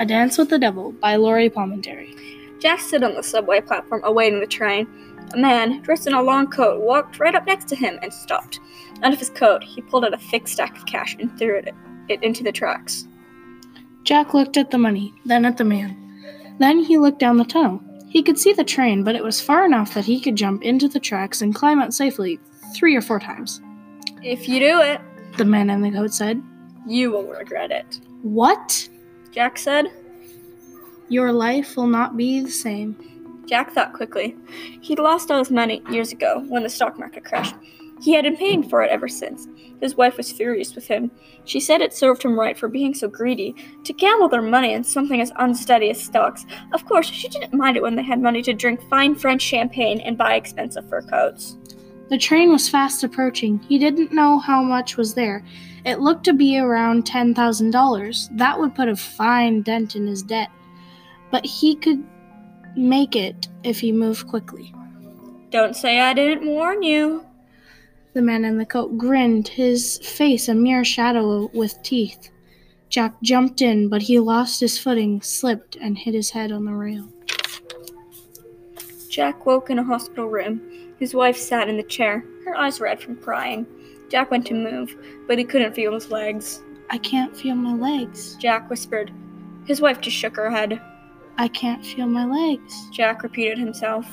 A Dance with the Devil by Laurie Palmentary. Jack stood on the subway platform awaiting the train. A man, dressed in a long coat, walked right up next to him and stopped. Out of his coat, he pulled out a thick stack of cash and threw it, it into the tracks. Jack looked at the money, then at the man. Then he looked down the tunnel. He could see the train, but it was far enough that he could jump into the tracks and climb out safely three or four times. If you do it, The man in the coat said. you will regret it, What? Jack said. Your life will not be the same. Jack thought quickly. He'd lost all his money years ago when the stock market crashed. He had been paying for it ever since. His wife was furious with him. She said it served him right for being so greedy to gamble their money in something as unsteady as stocks. Of course, she didn't mind it when they had money to drink fine French champagne and buy expensive fur coats. The train was fast approaching. He didn't know how much was there. It looked to be around $10,000. That would put a fine dent in his debt. But he could make it if he moved quickly. Don't say I didn't warn you. The man in the coat grinned, his face a mere shadow with teeth. Jack jumped in, but he lost his footing, slipped, and hit his head on the rail. Jack woke in a hospital room. His wife sat in the chair, her eyes red from crying. Jack went to move, but he couldn't feel his legs. I can't feel my legs. Jack whispered. His wife just shook her head. I can't feel my legs. Jack repeated himself.